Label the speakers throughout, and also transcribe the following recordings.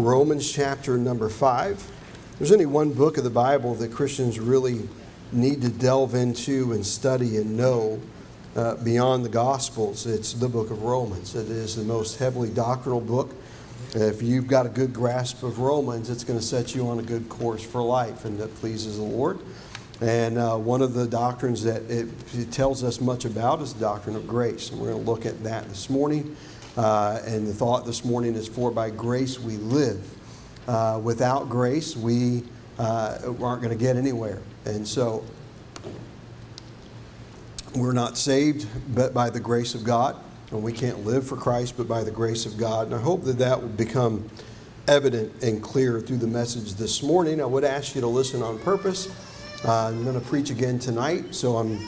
Speaker 1: Romans chapter number 5. There's only one book of the Bible that Christians really need to delve into and study and know uh, beyond the Gospels. It's the book of Romans. It is the most heavily doctrinal book. If you've got a good grasp of Romans, it's going to set you on a good course for life and that pleases the Lord. And uh, one of the doctrines that it, it, tells us much about is the doctrine of grace. And we're going to look at that this morning. Uh, and the thought this morning is for by grace we live. Uh, without grace, we uh, aren't going to get anywhere. And so we're not saved but by the grace of God. And we can't live for Christ but by the grace of God. And I hope that that will become evident and clear through the message this morning. I would ask you to listen on purpose. Uh, I'm going to preach again tonight, so I'm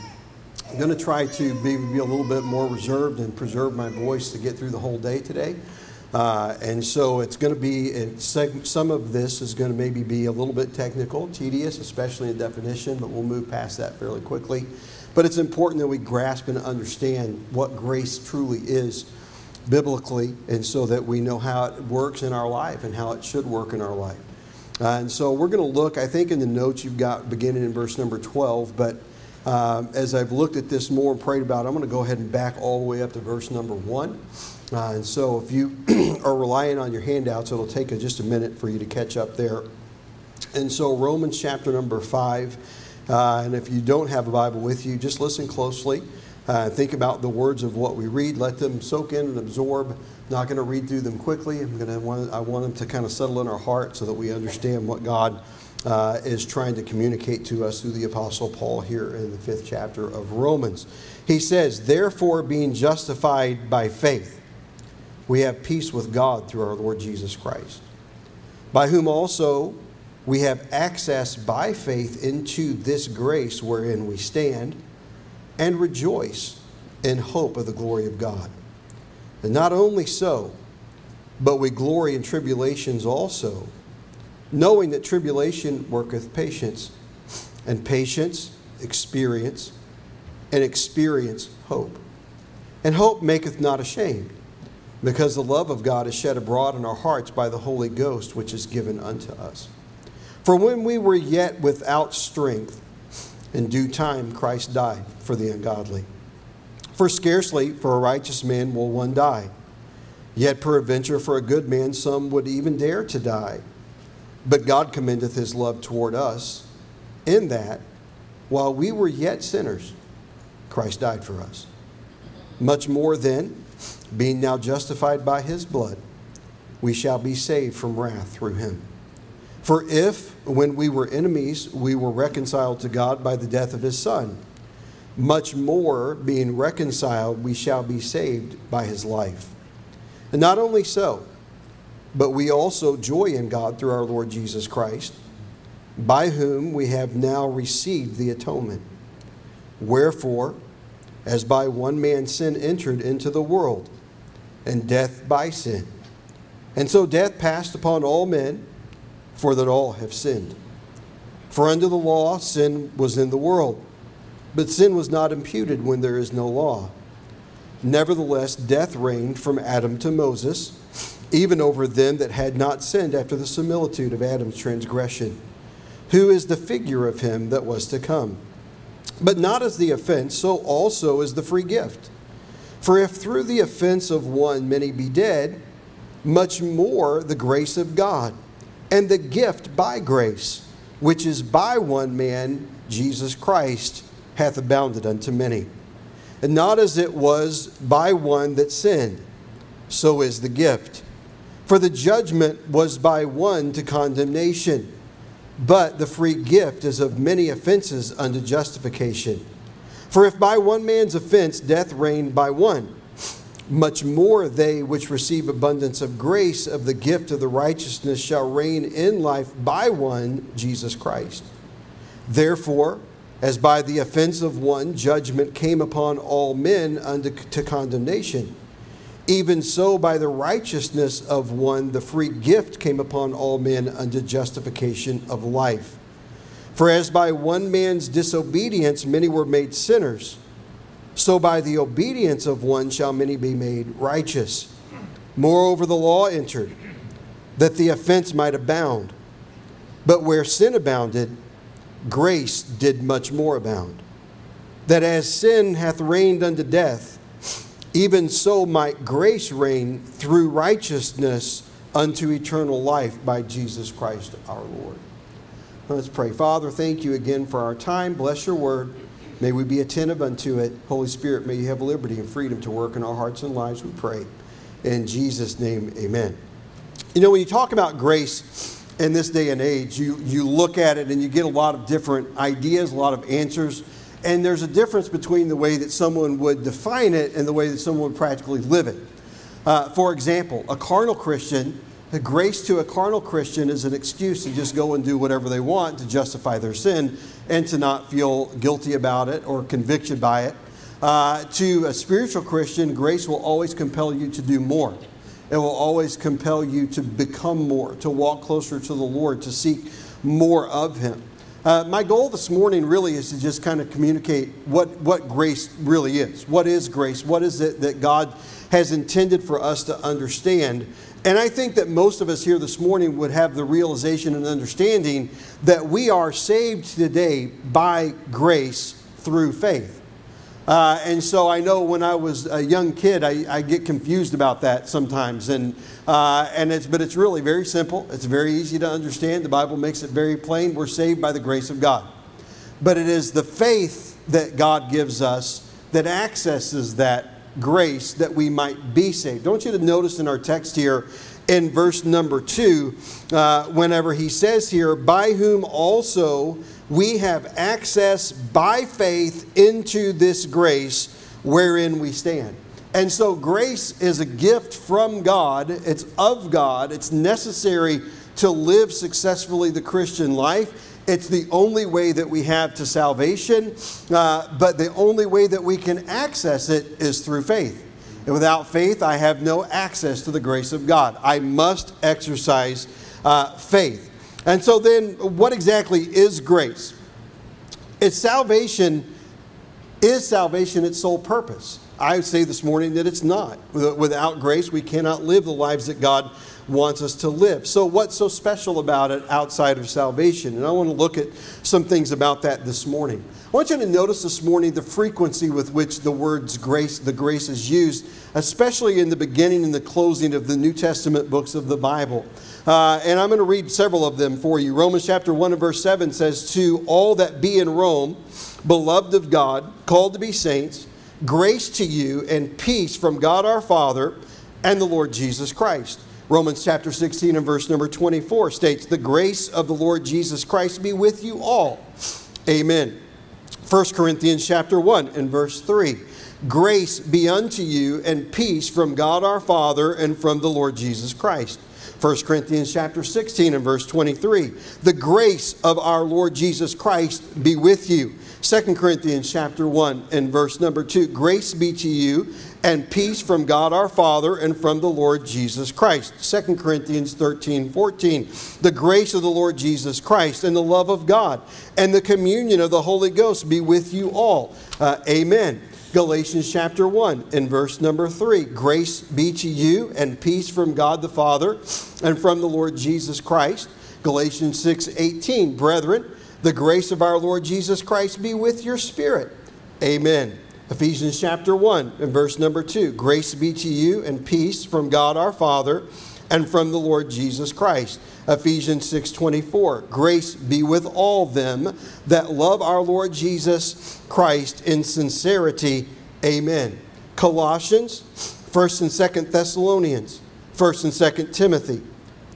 Speaker 1: I'm going to try to be, be, a little bit more reserved and preserve my voice to get through the whole day today. Uh, and so it's going to be, some of this is going to maybe be a little bit technical, tedious, especially in definition, but we'll move past that fairly quickly. But it's important that we grasp and understand what grace truly is biblically, and so that we know how it works in our life and how it should work in our life. Uh, and so we're going to look, I think in the notes you've got beginning in verse number 12, but uh, as I've looked at this more and prayed about it, I'm going to go ahead and back all the way up to verse number one. Uh, and so if you are relying on your handouts, it'll take a, just a minute for you to catch up there. And so, Romans chapter number five. Uh, and if you don't have a Bible with you, just listen closely. Uh, think about the words of what we read. Let them soak in and absorb. Not going to read through them quickly. I'm going to want, I want them to kind of settle in our heart so that we understand what God uh, is trying to communicate to us through the Apostle Paul here in the fifth chapter of Romans. He says, Therefore, being justified by faith, we have peace with God through our Lord Jesus Christ, by whom also we have access by faith into this grace wherein we stand and rejoice in hope of the glory of God. And not only so, but we glory in tribulations also knowing that tribulation worketh patience, and patience, experience, and experience, hope. And hope maketh not ashamed, because the love of God is shed abroad in our hearts by the Holy Ghost, which is given unto us. For when we were yet without strength, in due time Christ died for the ungodly. For scarcely for a righteous man will one die, yet peradventure for a good man some would even dare to die. But God commendeth his love toward us in that while we were yet sinners, Christ died for us. Much more then, being now justified by his blood, we shall be saved from wrath through him. For if, when we were enemies, we were reconciled to God by the death of his Son, much more, being reconciled, we shall be saved by his life. And not only so, but we also joy in God through our Lord Jesus Christ, by whom we have now received the atonement. Wherefore, as by one man sin entered into the world, and death by sin. And so death passed upon all men, for that all have sinned. For under the law sin was in the world, but sin was not imputed when there is no law. Nevertheless, death reigned from Adam to Moses even over them that had not sinned after the similitude of Adam's transgression, who is the figure of him that was to come. But not as the offense, so also is the free gift. For if through the offense of one many be dead, much more the grace of God, and the gift by grace, which is by one man, Jesus Christ, hath abounded unto many. And not as it was by one that sinned, so is the gift. For the judgment was by one to condemnation, but the free gift is of many offenses unto justification. For if by one man's offense death reigned by one, much more they which receive abundance of grace of the gift of the righteousness shall reign in life by one, Jesus Christ. Therefore, as by the offense of one judgment came upon all men unto to condemnation, even so, by the righteousness of one, the free gift came upon all men unto justification of life. For as by one man's disobedience many were made sinners, so by the obedience of one shall many be made righteous. Moreover, the law entered, that the offense might abound. But where sin abounded, grace did much more abound. That as sin hath reigned unto death, even so might grace reign through righteousness unto eternal life by Jesus Christ our Lord. Let's pray. Father, thank you again for our time. Bless your word. May we be attentive unto it. Holy Spirit, may you have liberty and freedom to work in our hearts and lives, we pray. In Jesus' name, amen. You know, when you talk about grace in this day and age, you, you look at it and you get a lot of different ideas, a lot of answers. And there's a difference between the way that someone would define it and the way that someone would practically live it. Uh, for example, a carnal Christian, the grace to a carnal Christian is an excuse to just go and do whatever they want to justify their sin and to not feel guilty about it or convicted by it. Uh, to a spiritual Christian, grace will always compel you to do more. It will always compel you to become more, to walk closer to the Lord, to seek more of Him. Uh, my goal this morning really is to just kind of communicate what, what grace really is. What is grace? What is it that God has intended for us to understand? And I think that most of us here this morning would have the realization and understanding that we are saved today by grace through faith. Uh, and so I know when I was a young kid, I, I get confused about that sometimes. And, uh, and it's, but it's really very simple. It's very easy to understand. The Bible makes it very plain. We're saved by the grace of God. But it is the faith that God gives us that accesses that grace that we might be saved. Don't you to notice in our text here in verse number two, uh, whenever he says here, by whom also we have access by faith into this grace wherein we stand. And so, grace is a gift from God, it's of God, it's necessary to live successfully the Christian life. It's the only way that we have to salvation, uh, but the only way that we can access it is through faith. And without faith, I have no access to the grace of God. I must exercise uh, faith. And so, then, what exactly is grace? It's salvation, is salvation its sole purpose? I would say this morning that it's not. Without grace, we cannot live the lives that God wants us to live. So, what's so special about it outside of salvation? And I want to look at some things about that this morning. I want you to notice this morning the frequency with which the words grace, the grace is used, especially in the beginning and the closing of the New Testament books of the Bible. Uh, and I'm going to read several of them for you. Romans chapter 1 and verse 7 says, To all that be in Rome, beloved of God, called to be saints, grace to you and peace from God our Father and the Lord Jesus Christ. Romans chapter 16 and verse number 24 states, The grace of the Lord Jesus Christ be with you all. Amen. 1 Corinthians chapter 1 and verse 3. Grace be unto you and peace from God our Father and from the Lord Jesus Christ. 1 Corinthians chapter 16 and verse 23. The grace of our Lord Jesus Christ be with you. 2 Corinthians chapter 1 and verse number 2. Grace be to you and peace from God our Father and from the Lord Jesus Christ. 2 Corinthians 13, 14. The grace of the Lord Jesus Christ and the love of God and the communion of the Holy Ghost be with you all. Uh, amen. Galatians chapter 1 in verse number 3. Grace be to you and peace from God the Father and from the Lord Jesus Christ. Galatians 6 18. Brethren, the grace of our Lord Jesus Christ be with your spirit. Amen. Ephesians chapter 1 and verse number 2. Grace be to you and peace from God our Father and from the Lord Jesus Christ. Ephesians 6:24. Grace be with all them that love our Lord Jesus Christ in sincerity. Amen. Colossians, 1st and 2nd Thessalonians, 1st and 2nd Timothy,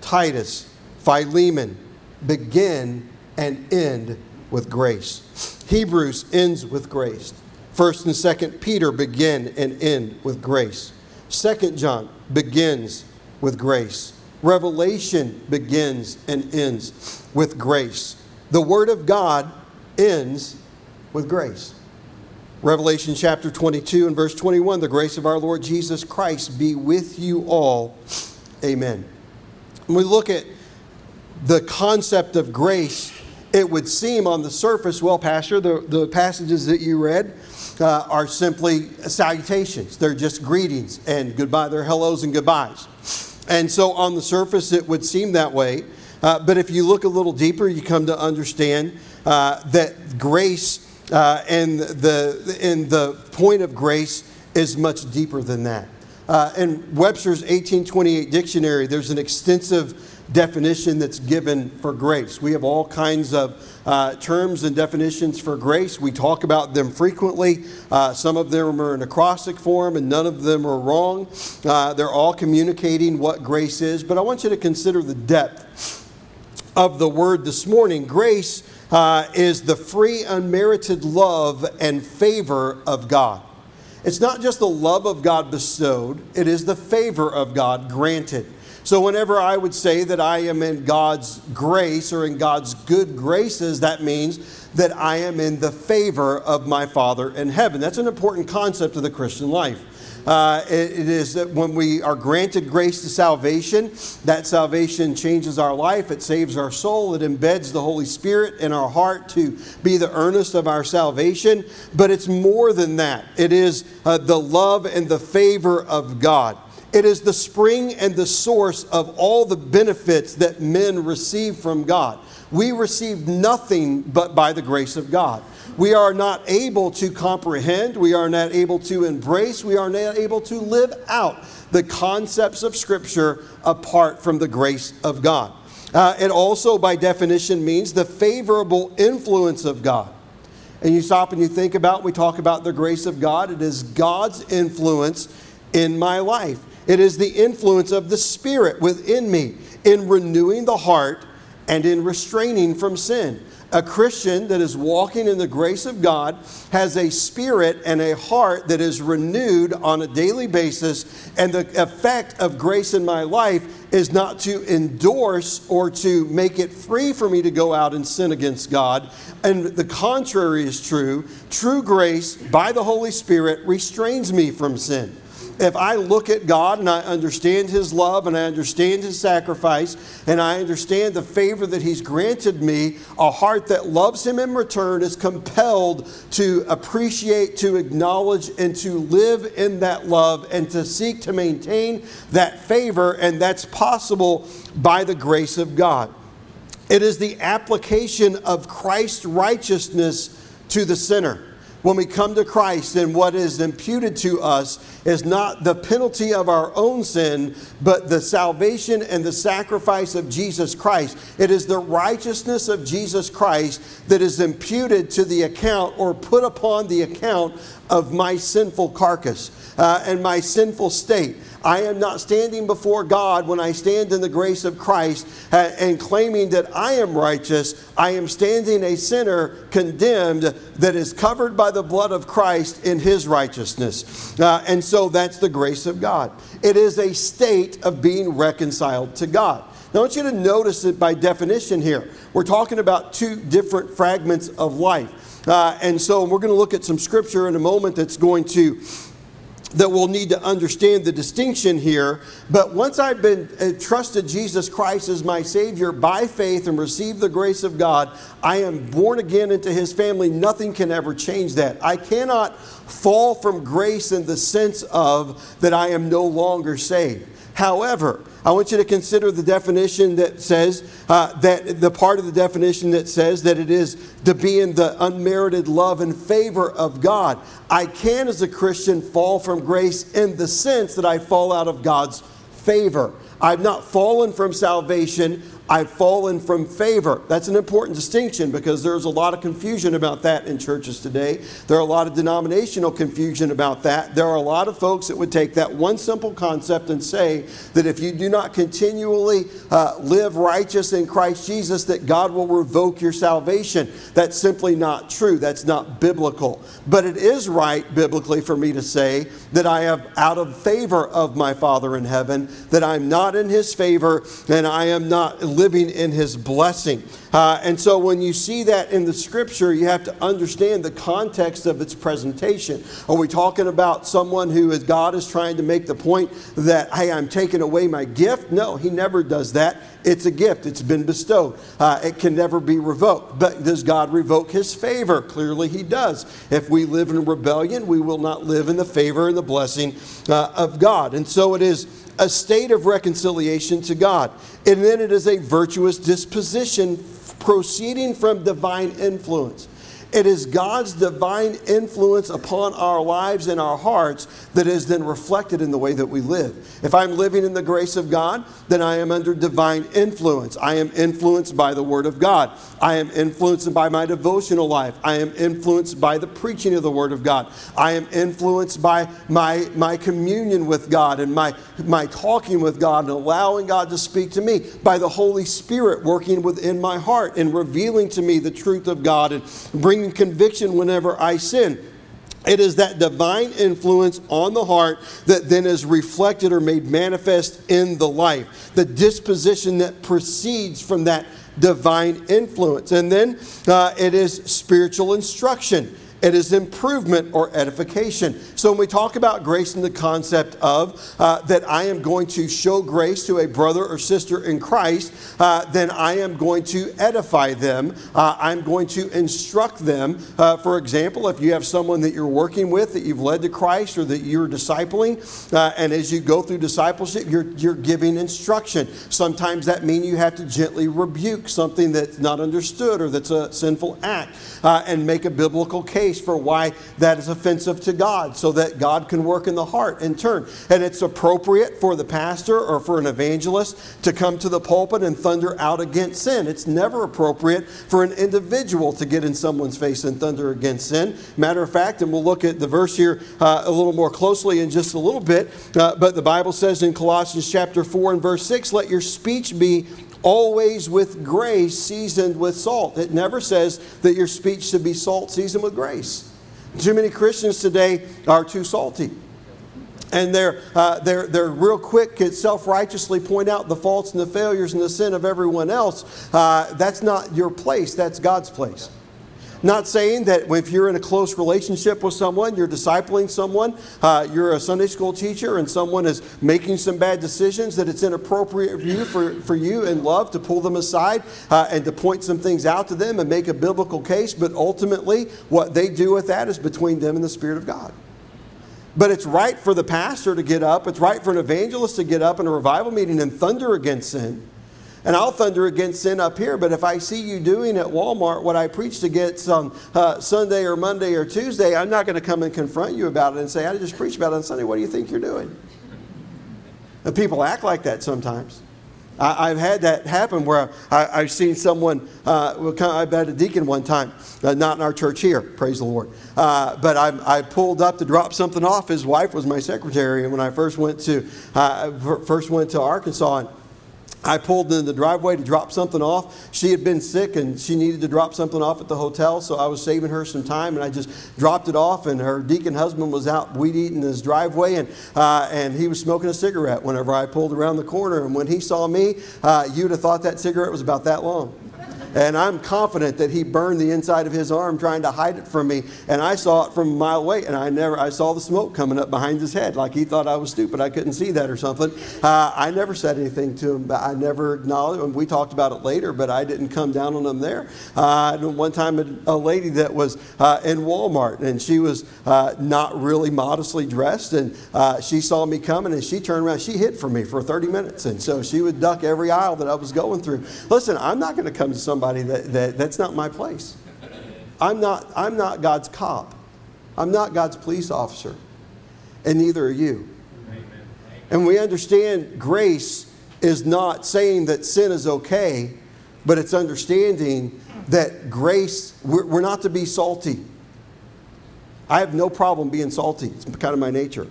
Speaker 1: Titus, Philemon begin and end with grace. Hebrews ends with grace. 1st and 2nd Peter begin and end with grace. 2nd John begins with grace. Revelation begins and ends with grace. The Word of God ends with grace. Revelation chapter 22 and verse 21 The grace of our Lord Jesus Christ be with you all. Amen. When we look at the concept of grace, it would seem on the surface, well, Pastor, the, the passages that you read uh, are simply salutations. They're just greetings and goodbye. They're hellos and goodbyes. And so on the surface, it would seem that way. Uh, but if you look a little deeper, you come to understand uh, that grace uh, and, the, and the point of grace is much deeper than that. Uh, in Webster's 1828 dictionary, there's an extensive definition that's given for grace. We have all kinds of uh, terms and definitions for grace. We talk about them frequently. Uh, some of them are in acrostic form, and none of them are wrong. Uh, they're all communicating what grace is. But I want you to consider the depth of the word this morning. Grace uh, is the free, unmerited love and favor of God. It's not just the love of God bestowed, it is the favor of God granted. So, whenever I would say that I am in God's grace or in God's good graces, that means that I am in the favor of my Father in heaven. That's an important concept of the Christian life. Uh, it, it is that when we are granted grace to salvation, that salvation changes our life, it saves our soul, it embeds the Holy Spirit in our heart to be the earnest of our salvation. But it's more than that, it is uh, the love and the favor of God. It is the spring and the source of all the benefits that men receive from God. We receive nothing but by the grace of God. We are not able to comprehend, we are not able to embrace, we are not able to live out the concepts of Scripture apart from the grace of God. Uh, it also, by definition, means the favorable influence of God. And you stop and you think about, we talk about the grace of God. It is God's influence in my life. It is the influence of the Spirit within me in renewing the heart and in restraining from sin. A Christian that is walking in the grace of God has a spirit and a heart that is renewed on a daily basis, and the effect of grace in my life is not to endorse or to make it free for me to go out and sin against God. And the contrary is true. True grace by the Holy Spirit restrains me from sin if I look at God and I understand His love and I understand His sacrifice and I understand the favor that He's granted me, a heart that loves Him in return is compelled to appreciate, to acknowledge, and to live in that love and to seek to maintain that favor, and that's possible by the grace of God. It is the application of Christ's righteousness to the sinner when we come to Christ and what is imputed to us is not the penalty of our own sin, but the salvation and the sacrifice of Jesus Christ. It is the righteousness of Jesus Christ that is imputed to the account or put upon the account of my sinful carcass uh, and my sinful state. I am not standing before God when I stand in the grace of Christ uh, and claiming that I am righteous. I am standing a sinner condemned that is covered by the blood of Christ in his righteousness. Uh, and so that's the grace of God. It is a state of being reconciled to God. Now, I want you to notice it by definition here. We're talking about two different fragments of life. Uh, and so we're going to look at some scripture in a moment that's going to that we'll need to understand the distinction here. But once I've been uh, trusted Jesus Christ as my Savior by faith and received the grace of God, I am born again into His family. Nothing can ever change that. I cannot fall from grace in the sense of that I am no longer saved. However, I want you to consider the definition that says uh, that the part of the definition that says that it is to be in the unmerited love and favor of God. I can, as a Christian, fall from grace in the sense that I fall out of God's favor. I've not fallen from salvation. I've fallen from favor. That's an important distinction because there's a lot of confusion about that in churches today. There are a lot of denominational confusion about that. There are a lot of folks that would take that one simple concept and say that if you do not continually uh, live righteous in Christ Jesus, that God will revoke your salvation. That's simply not true. That's not biblical. But it is right biblically for me to say that I am out of favor of my Father in heaven, that I'm not in his favor, and I am not living in his blessing. Uh, and so when you see that in the scripture, you have to understand the context of its presentation. Are we talking about someone who is God is trying to make the point that, hey, I'm taking away my gift? No, he never does that. It's a gift, it's been bestowed. Uh, it can never be revoked. But does God revoke his favor? Clearly, he does. If we live in rebellion, we will not live in the favor and the blessing uh, of God. And so it is a state of reconciliation to God. And then it is a virtuous disposition proceeding from divine influence. It is God's divine influence upon our lives and our hearts that is then reflected in the way that we live. If I'm living in the grace of God, then I am under divine influence. I am influenced by the Word of God. I am influenced by my devotional life. I am influenced by the preaching of the Word of God. I am influenced by my, my communion with God and my, my talking with God and allowing God to speak to me, by the Holy Spirit working within my heart and revealing to me the truth of God and bringing conviction whenever I sin. It is that divine influence on the heart that then is reflected or made manifest in the life. The disposition that proceeds from that divine influence. And then uh, it is spiritual instruction it is improvement or edification. So when we talk about grace in the concept of uh, that I am going to show grace to a brother or sister in Christ, uh, then I am going to edify them. Uh, I'm going to instruct them. Uh, for example, if you have someone that you're working with that you've led to Christ or that you're discipling, uh, and as you go through discipleship, you're, you're giving instruction. Sometimes that means you have to gently rebuke something that's not understood or that's a sinful act uh, and make a biblical case case for why that is offensive to God so that God can work in the heart and turn. And it's appropriate for the pastor or for an evangelist to come to the pulpit and thunder out against sin. It's never appropriate for an individual to get in someone's face and thunder against sin. Matter of fact, and we'll look at the verse here uh, a little more closely in just a little bit, uh, but the Bible says in Colossians chapter 4 and verse 6, let your speech be always with grace seasoned with salt. It never says that your speech should be salt seasoned with grace. Too many Christians today are too salty. And they're, uh, they're, they're real quick to self righteously point out the faults and the failures and the sin of everyone else. Uh, that's not your place, that's God's place. Not saying that if you're in a close relationship with someone, you're discipling someone, uh, you're a Sunday school teacher, and someone is making some bad decisions, that it's inappropriate for you, for, for you in love to pull them aside uh, and to point some things out to them and make a biblical case. But ultimately, what they do with that is between them and the Spirit of God. But it's right for the pastor to get up, it's right for an evangelist to get up in a revival meeting and thunder against sin and I'll thunder against sin up here, but if I see you doing at Walmart what I preached against on uh, Sunday or Monday or Tuesday, I'm not going to come and confront you about it and say, I just preached about it on Sunday. What do you think you're doing? And people act like that sometimes. I, have had that happen where I, have seen someone, uh, I've had a deacon one time, uh, not in our church here, praise the Lord. Uh, but I, I, pulled up to drop something off. His wife was my secretary, and when I first went to, uh, first went to Arkansas, and I pulled in the driveway to drop something off. She had been sick and she needed to drop something off at the hotel, so I was saving her some time and I just dropped it off. And her deacon husband was out weed eating in his driveway and, uh, and he was smoking a cigarette whenever I pulled around the corner. And when he saw me, uh, you'd have thought that cigarette was about that long. And I'm confident that he burned the inside of his arm trying to hide it from me. And I saw it from a mile away, and I never I saw the smoke coming up behind his head, like he thought I was stupid. I couldn't see that or something. Uh, I never said anything to him, but I never acknowledged. And we talked about it later, but I didn't come down on him there. Uh, one time, a, a, lady that was uh, in Walmart, and she was uh, not really modestly dressed, and uh, she saw me coming, and she turned around. She hid from me for 30 minutes, and so she would duck every aisle that I was going through. Listen, I'm not going to come to somebody somebody that, that that's not my place. I'm not, I'm not God's cop. I'm not God's police officer. And neither are you. And we understand grace is not saying that sin is okay, but it's understanding that grace, we're, we're not to be salty. I have no problem being salty, it's kind of my nature.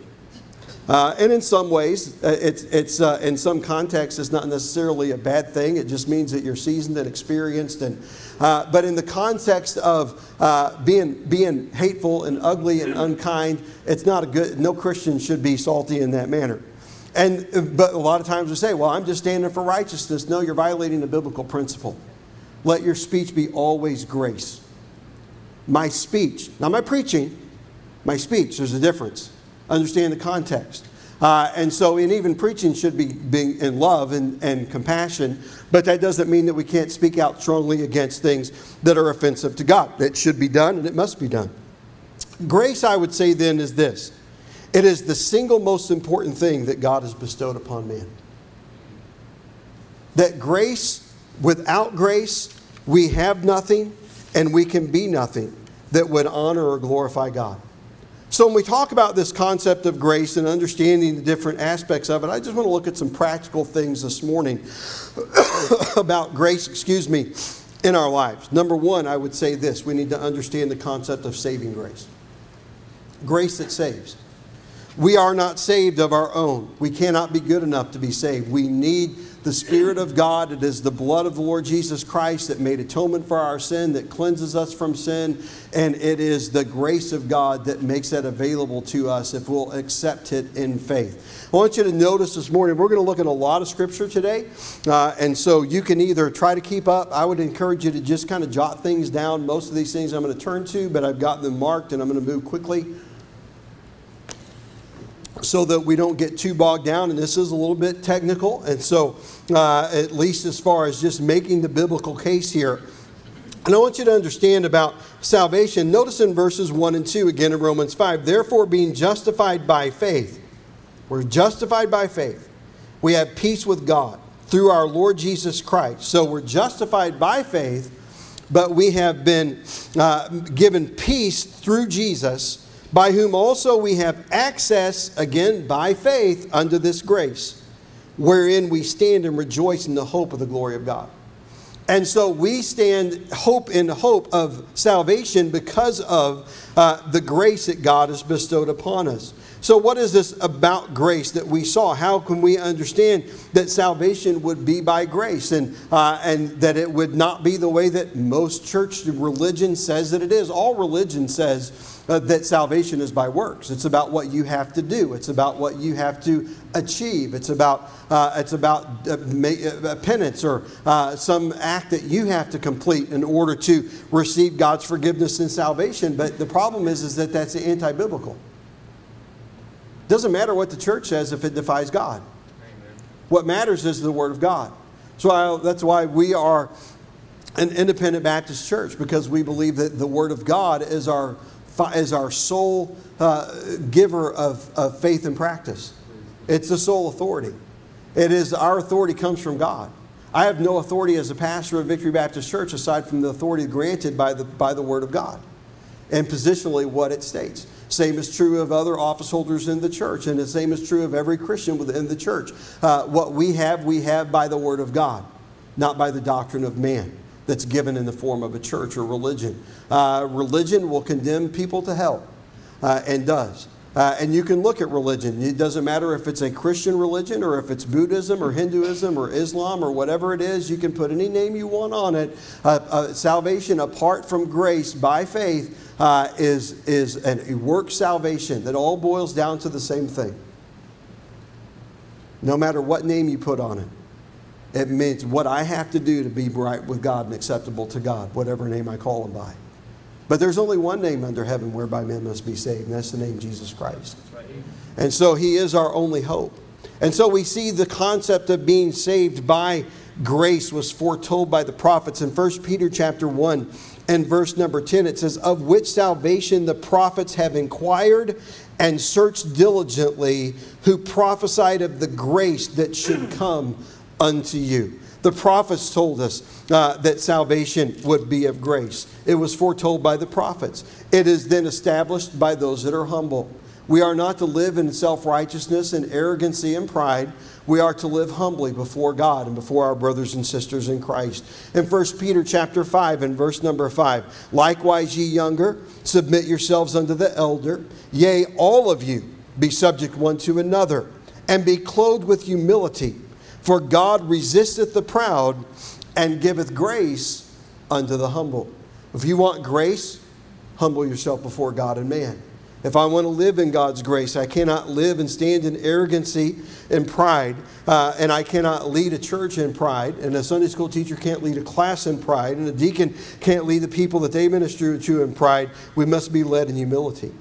Speaker 1: Uh, and in some ways, uh, it's, it's uh, in some contexts, it's not necessarily a bad thing. It just means that you're seasoned and experienced. And, uh, but in the context of uh, being, being hateful and ugly and unkind, it's not a good, no Christian should be salty in that manner. And, but a lot of times we say, well, I'm just standing for righteousness. No, you're violating a biblical principle. Let your speech be always grace. My speech, not my preaching, my speech, there's a difference understand the context. Uh, and so, in even preaching, should be being in love and, and compassion, but that doesn't mean that we can't speak out strongly against things that are offensive to God. It should be done and it must be done. Grace, I would say then, is this It is the single most important thing that God has bestowed upon man. That grace, without grace, we have nothing and we can be nothing that would honor or glorify God. So, when we talk about this concept of grace and understanding the different aspects of it, I just want to look at some practical things this morning about grace, excuse me, in our lives. Number one, I would say this we need to understand the concept of saving grace. Grace that saves. We are not saved of our own. We cannot be good enough to be saved. We need the Spirit of God. It is the blood of the Lord Jesus Christ that made atonement for our sin, that cleanses us from sin. And it is the grace of God that makes that available to us if we'll accept it in faith. I want you to notice this morning, we're going to look at a lot of scripture today. Uh, and so you can either try to keep up. I would encourage you to just kind of jot things down. Most of these things I'm going to turn to, but I've got them marked and I'm going to move quickly so that we don't get too bogged down. And this is a little bit technical. And so, uh, at least as far as just making the biblical case here, and I want you to understand about salvation. Notice in verses 1 and 2 again in Romans 5 therefore, being justified by faith, we're justified by faith. We have peace with God through our Lord Jesus Christ. So we're justified by faith, but we have been uh, given peace through Jesus by whom also we have access, again, by faith, unto this grace, wherein we stand and rejoice in the hope of the glory of God. And so we stand hope in hope of salvation because of uh, the grace that God has bestowed upon us. So, what is this about grace that we saw? How can we understand that salvation would be by grace and, uh, and that it would not be the way that most church religion says that it is? All religion says uh, that salvation is by works. It's about what you have to do. It's about what you have to achieve. It's about uh, it's about uh, uh penance or uh, some act that you have to complete in order to receive God's forgiveness and salvation. But the problem is, is that that's anti-biblical. It doesn't matter what the church says if it defies God. Amen. What matters is the Word of God. So I, that's why we are an independent Baptist church because we believe that the Word of God is our is our sole uh, giver of, of faith and practice. It's the sole authority. It is our authority comes from God. I have no authority as a pastor of Victory Baptist Church aside from the authority granted by the, by the Word of God and positionally what it states. Same is true of other office holders in the church, and the same is true of every Christian within the church. Uh, what we have, we have by the Word of God, not by the doctrine of man that's given in the form of a church or religion. Uh, religion will condemn people to hell, uh, and does. Uh, and you can look at religion. It doesn't matter if it's a Christian religion or if it's Buddhism or Hinduism or Islam or whatever it is. You can put any name you want on it. Uh, uh, salvation apart from grace by faith uh, is, is a work salvation that all boils down to the same thing. No matter what name you put on it, it means what I have to do to be right with God and acceptable to God, whatever name I call him by. But there's only one name under heaven whereby men must be saved, and that's the name Jesus Christ. And so he is our only hope. And so we see the concept of being saved by grace was foretold by the prophets in 1 Peter chapter 1 and verse number 10 it says of which salvation the prophets have inquired and searched diligently who prophesied of the grace that should come unto you. The prophets told us uh, that salvation would be of grace. It was foretold by the prophets. It is then established by those that are humble. We are not to live in self-righteousness and arrogancy and pride. We are to live humbly before God and before our brothers and sisters in Christ. In 1 Peter chapter 5 and verse number 5, likewise ye younger, submit yourselves unto the elder, yea, all of you be subject one to another, and be clothed with humility. For God resisteth the proud and giveth grace unto the humble. If you want grace, humble yourself before God and man. If I want to live in God's grace, I cannot live and stand in arrogancy and pride, uh, and I cannot lead a church in pride, and a Sunday school teacher can't lead a class in pride, and a deacon can't lead the people that they minister to in pride. We must be led in humility.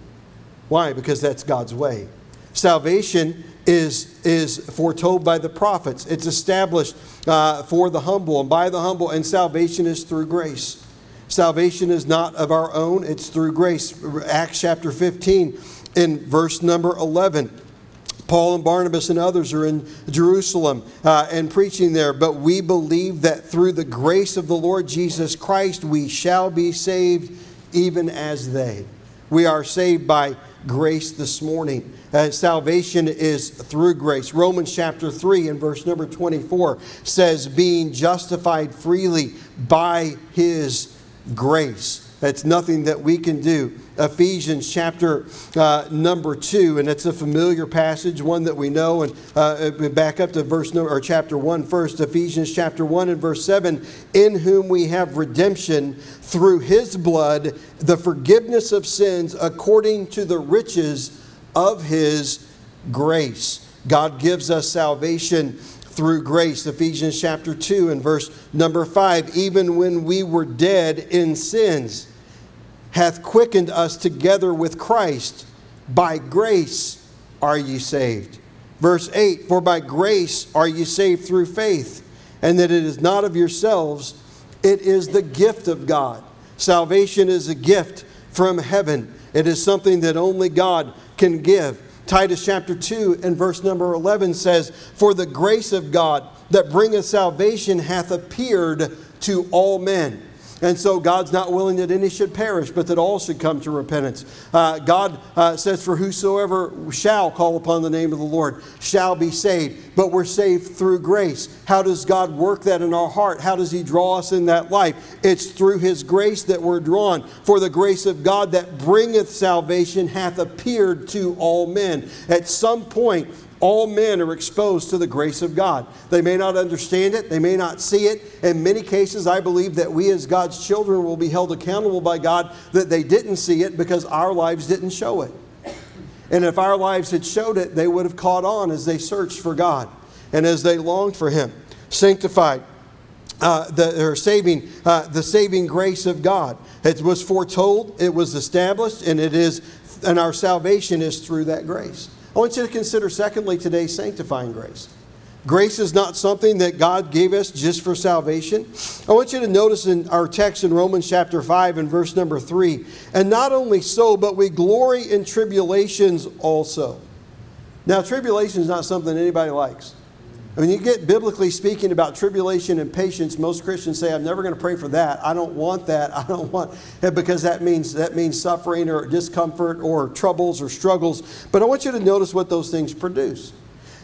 Speaker 1: Why? Because that's God's way. Salvation is, is foretold by the prophets. It's established uh, for the humble and by the humble, and salvation is through grace. Salvation is not of our own, it's through grace. Acts chapter 15 in verse number 11. Paul and Barnabas and others are in Jerusalem uh, and preaching there. But we believe that through the grace of the Lord Jesus Christ, we shall be saved even as they. We are saved by grace this morning. Uh, salvation is through grace. Romans chapter 3 and verse number 24 says, being justified freely by his grace. That's nothing that we can do. Ephesians chapter uh, number two, and it's a familiar passage, one that we know. And uh, back up to verse number, or chapter one first. Ephesians chapter one and verse seven, in whom we have redemption through His blood, the forgiveness of sins according to the riches of His grace. God gives us salvation through grace. Ephesians chapter 2 and verse number 5. Even when we were dead in sins, hath quickened us together with Christ. By grace are ye saved. Verse 8 For by grace are ye saved through faith, and that it is not of yourselves, it is the gift of God. Salvation is a gift from heaven, it is something that only God can give. Titus chapter 2 and verse number 11 says, For the grace of God that bringeth salvation hath appeared to all men and so God's not willing that any should perish, but that all should come to repentance. Uh, God uh, says, For whosoever shall call upon the name of the Lord shall be saved. But we're saved through grace. How does God work that in our heart? How does He draw us in that life? It's through His grace that we're drawn. For the grace of God that bringeth salvation hath appeared to all men. At some point, all men are exposed to the grace of God. They may not understand it, they may not see it. In many cases, I believe that we as God's children will be held accountable by God that they didn't see it because our lives didn't show it. And if our lives had showed it, they would have caught on as they searched for God and as they longed for Him. Sanctified. Uh, the, or saving, uh, the saving grace of God. It was foretold, it was established, and it is, and our salvation is through that grace. I want you to consider, secondly, today sanctifying grace. Grace is not something that God gave us just for salvation. I want you to notice in our text in Romans chapter 5 and verse number 3 and not only so, but we glory in tribulations also. Now, tribulation is not something anybody likes. Mean, you get biblically speaking about tribulation and patience. Most Christians say, "I'm never going to pray for that. I don't want that. I don't want," because that means that means suffering or discomfort or troubles or struggles. But I want you to notice what those things produce.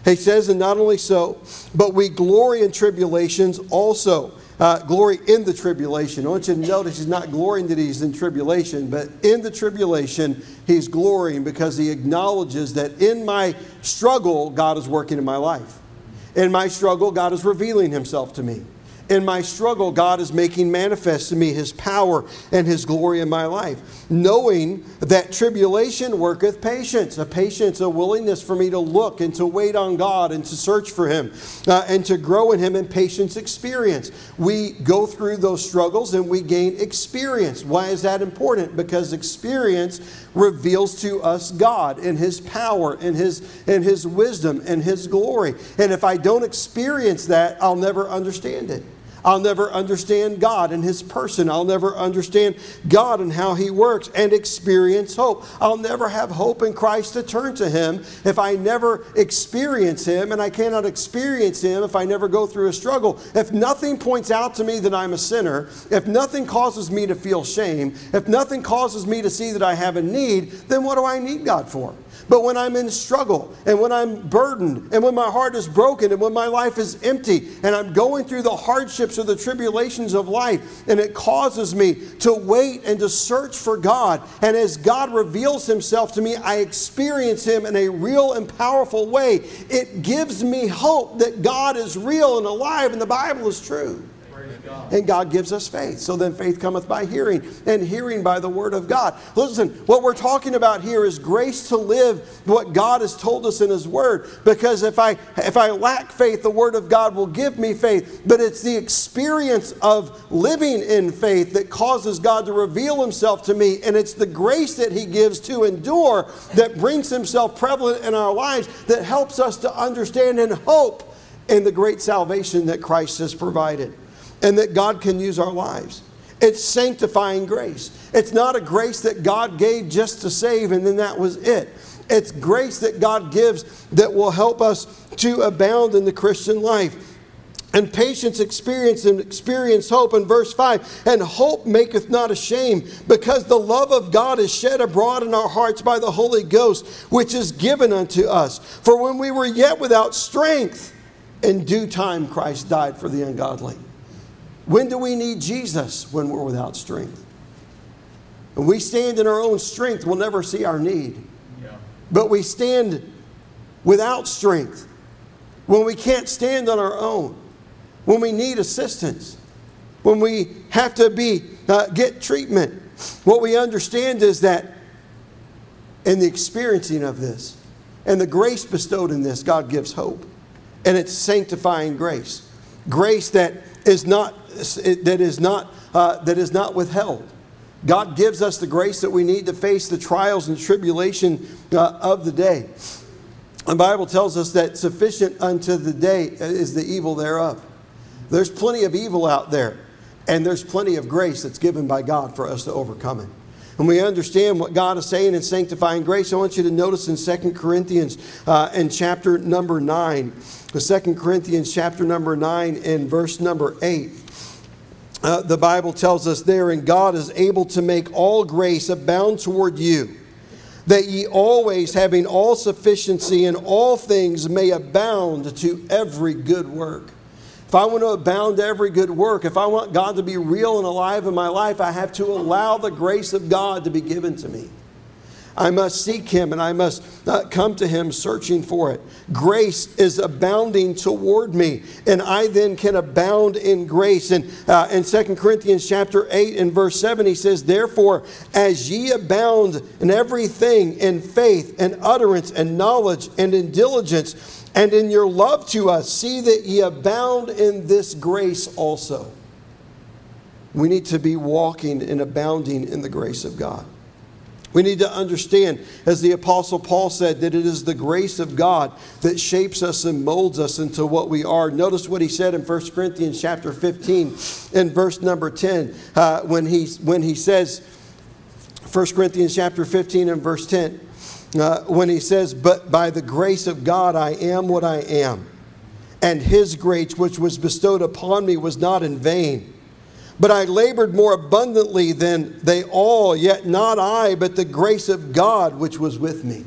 Speaker 1: He says, and not only so, but we glory in tribulations also. Uh, glory in the tribulation. I want you to notice he's not glorying that he's in tribulation, but in the tribulation, he's glorying because he acknowledges that in my struggle, God is working in my life. In my struggle, God is revealing himself to me. In my struggle, God is making manifest to me his power and his glory in my life. Knowing that tribulation worketh patience, a patience, a willingness for me to look and to wait on God and to search for him uh, and to grow in him in patience experience. We go through those struggles and we gain experience. Why is that important? Because experience reveals to us God and his power and his, and his wisdom and his glory. And if I don't experience that, I'll never understand it. I'll never understand God and His person. I'll never understand God and how He works and experience hope. I'll never have hope in Christ to turn to Him if I never experience Him, and I cannot experience Him if I never go through a struggle. If nothing points out to me that I'm a sinner, if nothing causes me to feel shame, if nothing causes me to see that I have a need, then what do I need God for? But when I'm in struggle and when I'm burdened and when my heart is broken and when my life is empty and I'm going through the hardships or the tribulations of life and it causes me to wait and to search for God. And as God reveals Himself to me, I experience Him in a real and powerful way. It gives me hope that God is real and alive and the Bible is true. And God gives us faith. So then faith cometh by hearing, and hearing by the word of God. Listen, what we're talking about here is grace to live what God has told us in His Word. Because if I if I lack faith, the Word of God will give me faith. But it's the experience of living in faith that causes God to reveal Himself to me. And it's the grace that He gives to endure that brings Himself prevalent in our lives that helps us to understand and hope in the great salvation that Christ has provided and that God can use our lives. It's sanctifying grace. It's not a grace that God gave just to save and then that was it. It's grace that God gives that will help us to abound in the Christian life. And patience experience and experience hope in verse 5. And hope maketh not ashamed, because the love of God is shed abroad in our hearts by the Holy Ghost, which is given unto us. For when we were yet without strength, in due time Christ died for the ungodly. When do we need Jesus? When we're without strength. When we stand in our own strength, we'll never see our need. Yeah. But we stand without strength when we can't stand on our own, when we need assistance, when we have to be uh, get treatment. What we understand is that in the experiencing of this and the grace bestowed in this, God gives hope. And it's sanctifying grace. Grace that is not that is not, uh, that is not withheld. God gives us the grace that we need to face the trials and tribulation uh, of the day. The Bible tells us that sufficient unto the day is the evil thereof. There's plenty of evil out there, and there's plenty of grace that's given by God for us to overcome it. And we understand what God is saying in sanctifying grace. I want you to notice in 2 Corinthians uh, in chapter number 9, the 2 Corinthians chapter number 9 and verse number 8. Uh, the Bible tells us there, and God is able to make all grace abound toward you, that ye always, having all sufficiency in all things, may abound to every good work. If I want to abound to every good work, if I want God to be real and alive in my life, I have to allow the grace of God to be given to me. I must seek Him and I must uh, come to Him searching for it. Grace is abounding toward me, and I then can abound in grace. And uh, in 2 Corinthians chapter 8 and verse 7, he says, Therefore, as ye abound in everything, in faith and utterance and knowledge and in diligence, and in your love to us, see that ye abound in this grace also. We need to be walking and abounding in the grace of God. We need to understand, as the Apostle Paul said, that it is the grace of God that shapes us and molds us into what we are. Notice what he said in 1 Corinthians chapter 15 in verse number 10 uh, when, he, when he says, 1 Corinthians chapter 15 and verse 10, uh, when he says, But by the grace of God I am what I am, and his grace which was bestowed upon me was not in vain. But I labored more abundantly than they all, yet not I, but the grace of God which was with me.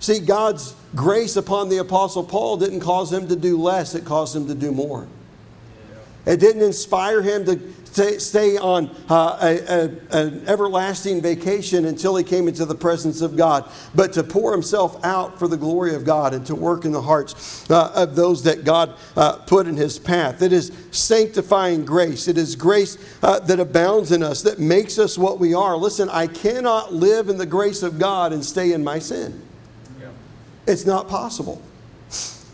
Speaker 1: See, God's grace upon the Apostle Paul didn't cause him to do less, it caused him to do more. It didn't inspire him to stay on uh, a, a, an everlasting vacation until he came into the presence of God, but to pour himself out for the glory of God and to work in the hearts uh, of those that God uh, put in his path. It is sanctifying grace. It is grace uh, that abounds in us, that makes us what we are. Listen, I cannot live in the grace of God and stay in my sin. Yeah. It's not possible.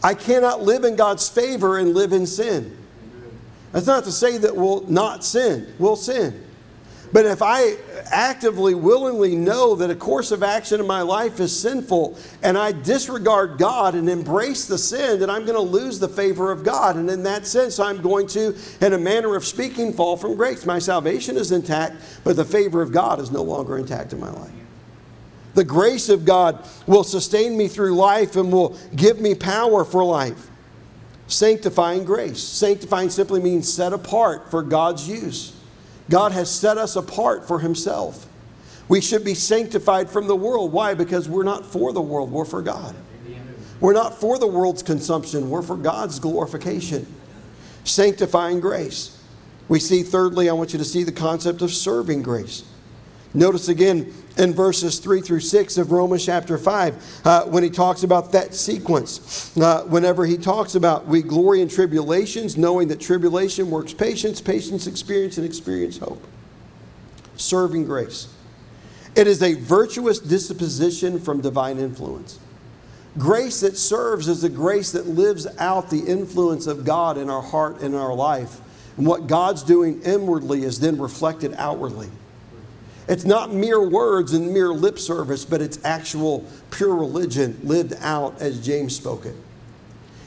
Speaker 1: I cannot live in God's favor and live in sin. That's not to say that we'll not sin. We'll sin. But if I actively, willingly know that a course of action in my life is sinful and I disregard God and embrace the sin, then I'm going to lose the favor of God. And in that sense, I'm going to, in a manner of speaking, fall from grace. My salvation is intact, but the favor of God is no longer intact in my life. The grace of God will sustain me through life and will give me power for life sanctifying grace. Sanctifying simply means set apart for God's use. God has set us apart for Himself. We should be sanctified from the world. Why? Because we're not for the world, we're for God. We're not for the world's consumption, we're for God's glorification. Sanctifying grace. We see, thirdly, I want you to see the concept of serving grace. Notice again in verses 3 through 6 of Romans chapter 5 uh, when he talks about that sequence. Uh, whenever he talks about we glory in tribulations, knowing that tribulation works patience, patience experience, and experience hope. Serving grace. It is a virtuous disposition from divine influence. Grace that serves is a grace that lives out the influence of God in our heart and in our life. And what God's doing inwardly is then reflected outwardly. It's not mere words and mere lip service, but it's actual pure religion lived out as James spoke it.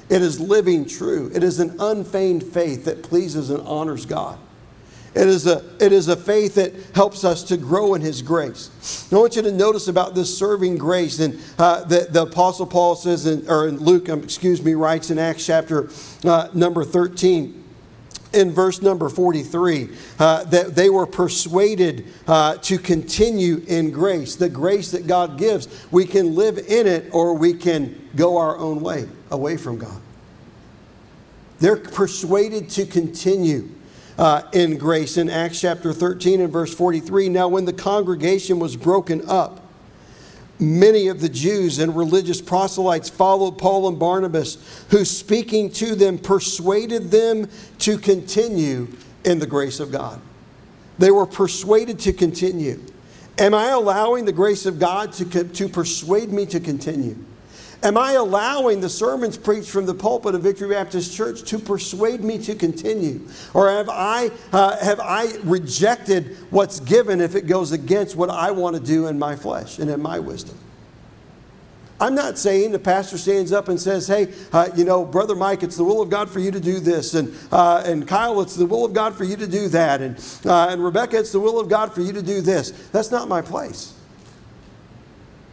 Speaker 1: It is living true. It is an unfeigned faith that pleases and honors God. It is, a, it is a faith that helps us to grow in His grace. I want you to notice about this serving grace, and uh, the, the Apostle Paul says, in, or in Luke, um, excuse me, writes in Acts chapter uh, number 13 in verse number 43 uh, that they were persuaded uh, to continue in grace. The grace that God gives, we can live in it or we can go our own way, away from God. They're persuaded to continue uh, in grace in Acts chapter 13 and verse 43. Now, when the congregation was broken up, many of the Jews and religious proselytes followed Paul and Barnabas, who speaking to them persuaded them to continue in the grace of God. They were persuaded to continue. Am I allowing the grace of God to, to persuade me to continue? Am I allowing the sermons preached from the pulpit of Victory Baptist Church to persuade me to continue? Or have I, uh, have I rejected what's given if it goes against what I want to do in my flesh and in my wisdom? I'm not saying the pastor stands up and says, hey, uh, you know, Brother Mike, it's the will of God for you to do this. And, uh, and Kyle, it's the will of God for you to do that. And, uh, and Rebecca, it's the will of God for you to do this. That's not my place.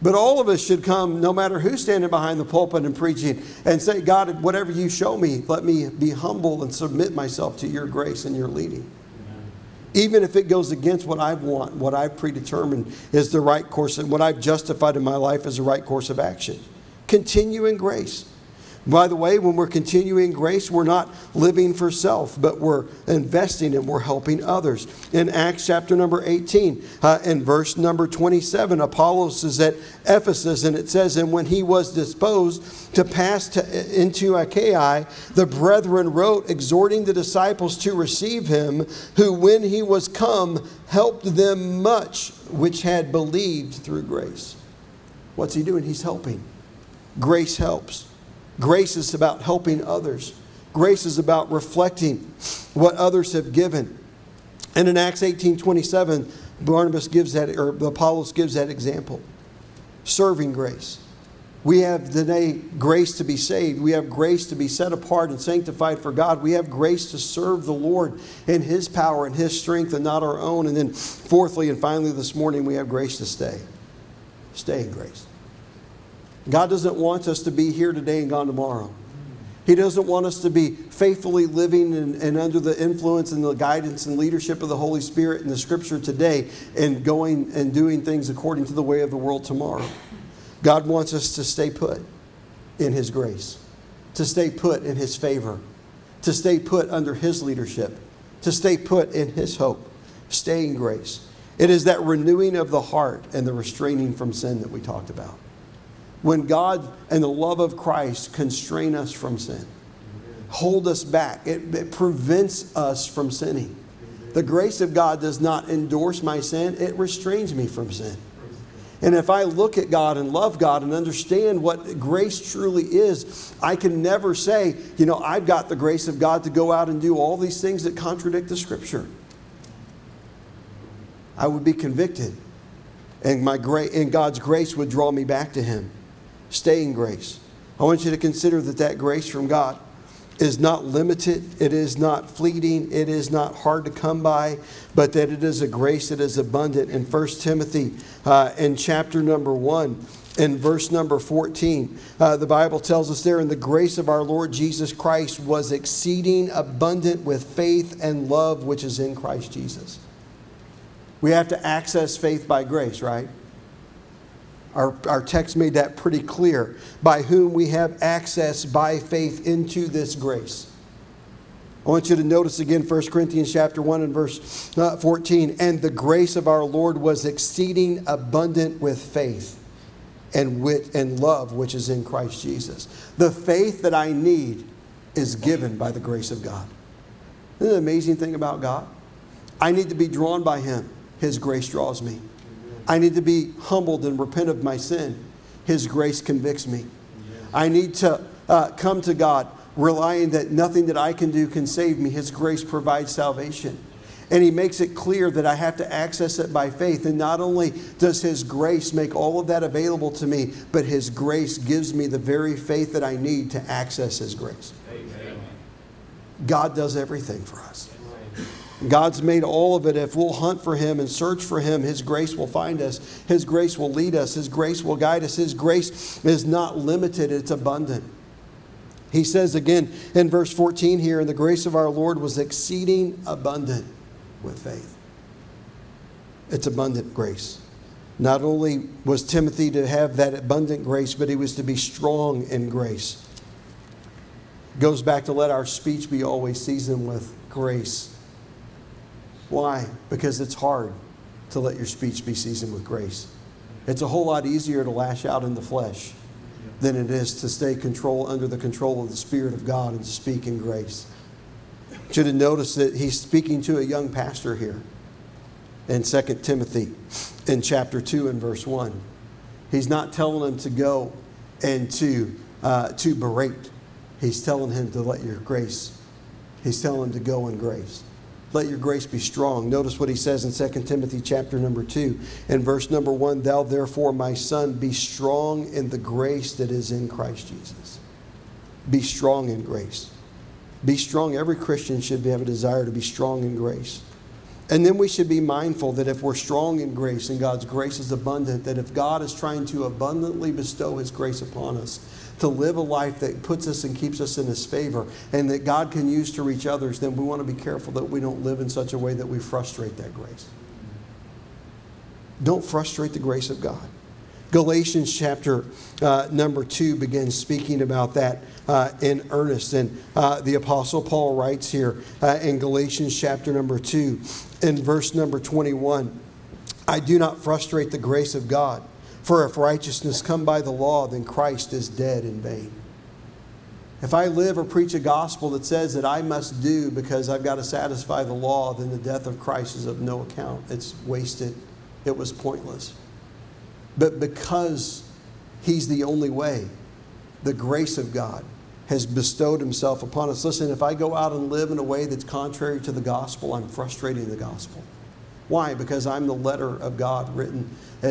Speaker 1: But all of us should come, no matter who's standing behind the pulpit and preaching, and say, God, whatever you show me, let me be humble and submit myself to your grace and your leading. Amen. Even if it goes against what I want, what I've predetermined is the right course, and what I've justified in my life as the right course of action. Continue in grace. By the way, when we're continuing grace, we're not living for self, but we're investing and we're helping others. In Acts chapter number 18, uh, in verse number 27, Apollos is at Ephesus, and it says, And when he was disposed to pass to, into Achaia, the brethren wrote, exhorting the disciples to receive him, who, when he was come, helped them much which had believed through grace. What's he doing? He's helping. Grace helps. Grace is about helping others. Grace is about reflecting what others have given. And in Acts 18 27, Barnabas gives that, or Apollos gives that example. Serving grace. We have today grace to be saved. We have grace to be set apart and sanctified for God. We have grace to serve the Lord in His power and His strength and not our own. And then, fourthly and finally, this morning, we have grace to stay. Stay in grace. God doesn't want us to be here today and gone tomorrow. He doesn't want us to be faithfully living and, and, under the influence and the guidance and leadership of the Holy Spirit in the Scripture today and going and doing things according to the way of the world tomorrow. God wants us to stay put in His grace, to stay put in His favor, to stay put under His leadership, to stay put in His hope. Stay in grace. It is that renewing of the heart and the restraining from sin that we talked about when God and the love of Christ constrain us from sin, hold us back. It, it, prevents us from sinning. The grace of God does not endorse my sin, it restrains me from sin. And if I look at God and love God and understand what grace truly is, I can never say, you know, I've got the grace of God to go out and do all these things that contradict the Scripture. I would be convicted, and, my gra- and God's grace would draw me back to Him. Stay in grace. I want you to consider that that grace from God is not limited, it is not fleeting, it is not hard to come by, but that it is a grace that is abundant. In 1 Timothy, uh, in chapter number 1, in verse number 14, uh, the Bible tells us there, and the grace of our Lord Jesus Christ was exceeding abundant with faith and love which is in Christ Jesus. We have to access faith by grace, right? Our, our text made that pretty clear. By whom we have access by faith into this grace. I want you to notice again 1 Corinthians chapter 1 and verse uh, 14. And the grace of our Lord was exceeding abundant with faith and wit and love which is in Christ Jesus. The faith that I need is given by the grace of God. Isn't the amazing thing about God? I need to be drawn by Him. His grace draws me. I need to be humbled and repent of my sin. His grace convicts me. I need to uh, come to God relying that nothing that I can do can save me. His grace provides salvation. And he makes it clear that I have to access it by faith. And not only does his grace make all of that available to me, but his grace gives me the very faith that I need to access his grace. Amen. God does everything for us. God's made all of it. If we'll hunt for Him and search for Him, His grace will find us. His grace will lead us. His grace will guide us. His grace is not limited, it's abundant. He says again in verse 14 here, and the grace of our Lord was exceeding abundant with faith. It's abundant grace. Not only was Timothy to have that abundant grace, but he was to be strong in grace. Goes back to let our speech be always seasoned with grace. Why? Because it's hard to let your speech be seasoned with grace. It's a whole lot easier to lash out in the flesh than it is to stay control under the control of the Spirit of God and to speak in grace. Should have noticed that he's speaking to a young pastor here in 2 Timothy in chapter 2 and verse 1. He's not telling him to go and to, uh, to berate. He's telling him to let your grace, he's telling him to go in grace. Let your grace be strong. Notice what he says in 2 Timothy chapter number 2 and verse number 1 Thou therefore, my son, be strong in the grace that is in Christ Jesus. Be strong in grace. Be strong. Every Christian should have a desire to be strong in grace. And then we should be mindful that if we're strong in grace and God's grace is abundant, that if God is trying to abundantly bestow His grace upon us, to live a life that puts us and keeps us in His favor, and that God can use to reach others, then we want to be careful that we don't live in such a way that we frustrate that grace. Don't frustrate the grace of God. Galatians chapter uh, number 2 begins speaking about that uh, in earnest. And uh, the Apostle Paul writes here uh, in Galatians chapter number 2, in verse number 21 I do not frustrate the grace of God, for if righteousness come by the law, then Christ is dead in vain. If I live or preach a gospel that says that I must do because I've got to satisfy the law, then the death of Christ is of no account. It's wasted, it was pointless. But because He's the only way, the grace of God has bestowed himself upon us. Listen, if I go out and live in a way that's contrary to the gospel, I'm frustrating the gospel. Why? Because I'm the letter of God written uh, uh,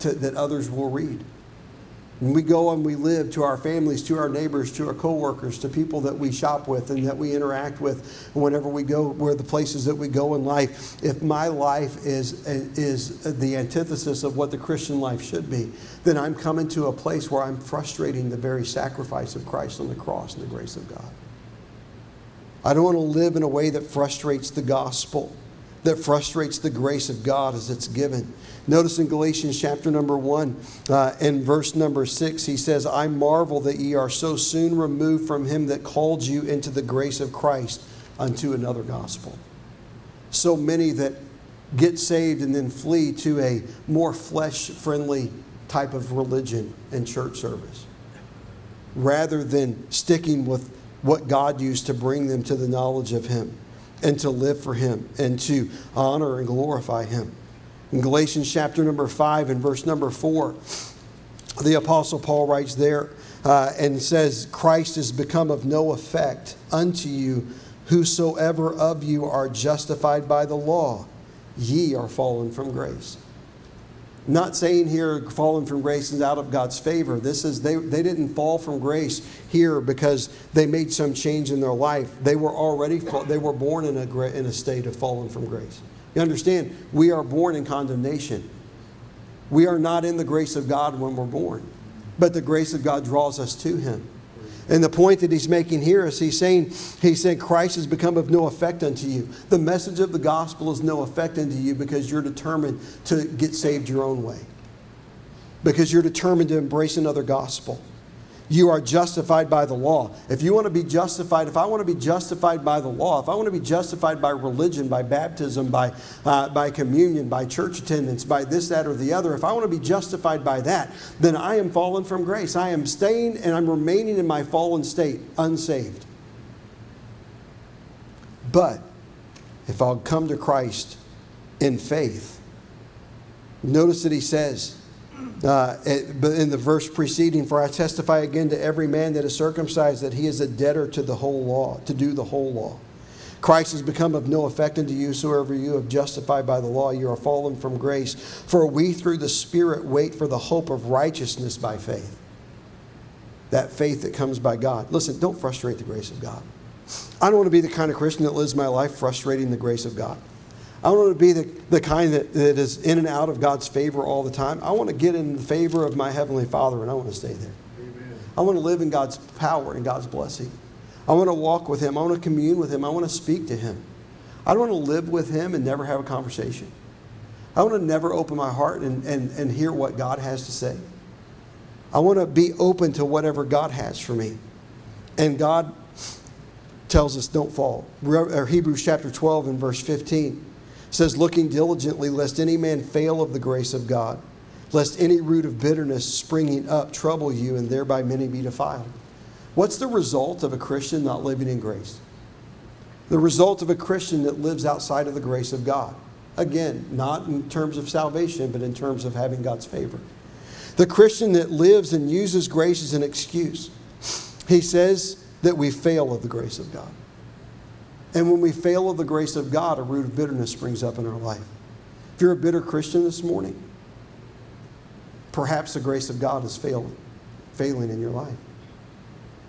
Speaker 1: to, that others will read. And we go and we live to our families, to our neighbors, to our coworkers, to people that we shop with and that we interact with whenever we go, where the places that we go in life. If my life is, is the antithesis of what the Christian life should be, then I'm coming to a place where I'm frustrating the very sacrifice of Christ on the cross and the grace of God. I don't want to live in a way that frustrates the gospel, that frustrates the grace of God as it's given. Notice in Galatians chapter number 1 uh, and verse number 6, he says, I marvel that ye are so soon removed from him that called you into the grace of Christ unto another gospel. So many that get saved and then flee to a more flesh friendly type of religion and church service rather than sticking with what God used to bring them to the knowledge of Him and to live for Him and to honor and glorify Him. In Galatians chapter number 5 and verse number 4, the Apostle Paul writes there uh, and says, Christ is become of no effect unto you, whosoever of you are justified by the law, ye are fallen from grace. Not saying here fallen from grace is out of God's favor. This is they, they didn't fall from grace here because they made some change in their life. They were already they were born in a in a state of fallen from grace. You understand, we are born in condemnation. We are not in the grace of God when we're born, but the grace of God draws us to Him. And the point that he's making here is he's saying, he said, Christ has become of no effect unto you. The message of the gospel is no effect unto you because you're determined to get saved your own way. Because you're determined to embrace another gospel you are justified by the law. If you want to be justified, if I want to be justified by the law, if I want to be justified by religion, by baptism, by, uh, by communion, by church attendance, by this, that, or the other, if I want to be justified by that, then I am fallen from grace. I am staying and I'm remaining in my fallen state, unsaved. But if I'll come to Christ in faith, notice that he says, uh, in the verse preceding, for I testify again to every man that is circumcised that he is a debtor to the whole law, to do the whole law. Christ has become of no effect unto you, soever you have justified by the law, you are fallen from grace. For we through the Spirit wait for the hope of righteousness by faith. That faith that comes by God. Listen, don't frustrate the grace of God. I don't want to be the kind of Christian that lives my life frustrating the grace of God. I don't want to be the, the kind that, that is in and out of God's favor all the time. I want to get in the favor of my Heavenly Father and I want to stay there. Amen. I want to live in God's power and God's blessing. I want to walk with Him. I want to commune with Him. I want to speak to Him. I don't want to live with Him and never have a conversation. I want to never open my heart and, and, and hear what God has to say. I want to be open to whatever God has for me. And God tells us don't fall. Hebrews chapter 12 and verse 15 says, Looking diligently, lest any man fail of the grace of God, lest any root of bitterness springing up trouble you, and thereby many be defiled. What's the result of a Christian not living in grace? The result of a Christian that lives outside of the grace of God. Again, not in terms of salvation, but in terms of having God's favor. The Christian that lives and uses grace as an excuse. He says that we fail of the grace of God. And when we fail of the grace of God, a root of bitterness springs up in our life. If you're a bitter Christian this morning, perhaps the grace of God is failing, failing in your life.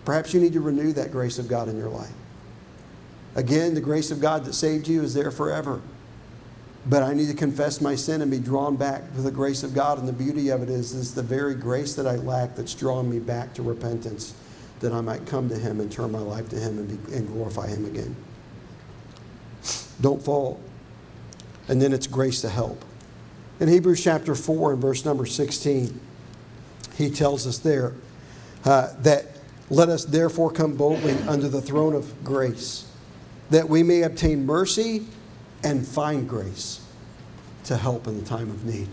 Speaker 1: Perhaps you need to renew that grace of God in your life. Again, the grace of God that saved you is there forever. But I need to confess my sin and be drawn back to the grace of God. And the beauty of it is, is the very grace that I lack that's drawn me back to repentance, that I might come to Him and turn my life to Him and, be, and glorify Him again. Don't fall. And then it's grace to help. In Hebrews chapter 4 and verse number 16, he tells us there uh, that let us therefore come boldly under the throne of grace, that we may obtain mercy and find grace to help in the time of need.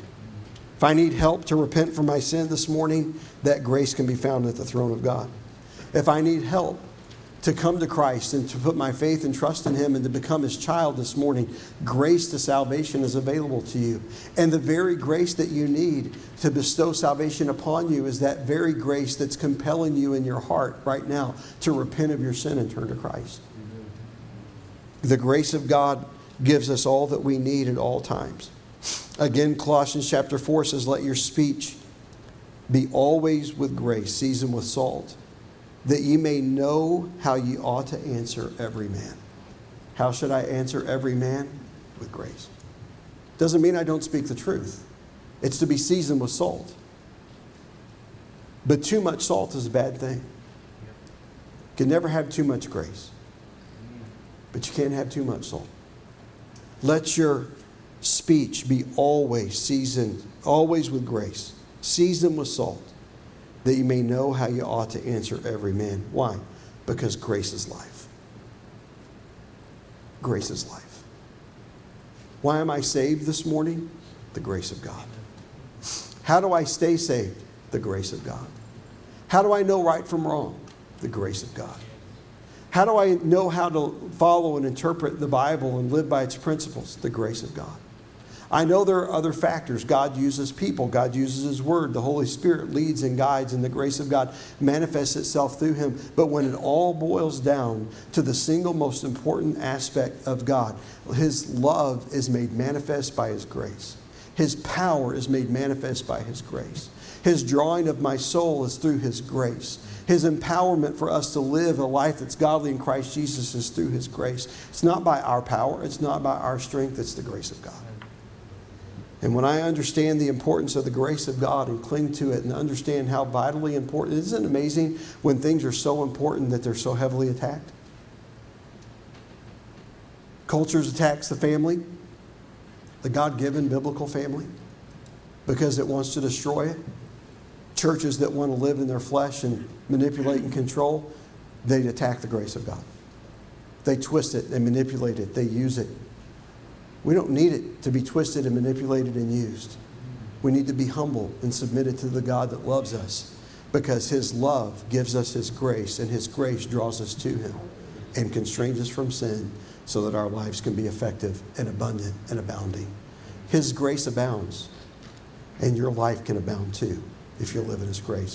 Speaker 1: If I need help to repent from my sin this morning, that grace can be found at the throne of God. If I need help to come to Christ and to put my faith and trust in Him and to become His child this morning, grace to salvation is available to you. And the very grace that you need to bestow salvation upon you is that very grace that's compelling you in your heart right now to repent of your sin and turn to Christ. The grace of God gives us all that we need at all times. Again, Colossians chapter 4 says, Let your speech be always with grace, seasoned with salt, that ye may know how ye ought to answer every man. How should I answer every man? With grace. Doesn't mean I don't speak the truth. It's to be seasoned with salt. But too much salt is a bad thing. You can never have too much grace. But you can't have too much salt. Let your speech be always seasoned, always with grace, seasoned with salt, that you may know how you ought to answer every man. Why? Because grace is life. Grace is life. Why am I saved this morning? The grace of God. How do I stay saved? The grace of God. How do I know right from wrong? The grace of God. How do I know how to follow and interpret the Bible and live by its principles? The grace of God. I know there are other factors. God uses people, God uses His Word, the Holy Spirit leads and guides, and the grace of God manifests itself through Him. But when it all boils down to the single most important aspect of God, His love is made manifest by His grace, His power is made manifest by His grace. His drawing of my soul is through His grace. His empowerment for us to live a life that's godly in Christ Jesus is through His grace. It's not by our power, it's not by our strength, it's the grace of God. And when I understand the importance of the grace of God and cling to it and understand how vitally important, isn't it amazing when things are so important that they're so heavily attacked? Cultures attacks the family, the God given biblical family, because it wants to destroy it churches that want to live in their flesh and manipulate and control, they attack the grace of God. They twist it, they manipulate it, they use it. We don't need it to be twisted and manipulated and used. We need to be humble and submitted to the God that loves us because His love gives us His grace, and His grace draws us to Him and constrains us from sin so that our lives can be effective and abundant and abounding. His grace abounds, and your life can abound too if you live in His grace.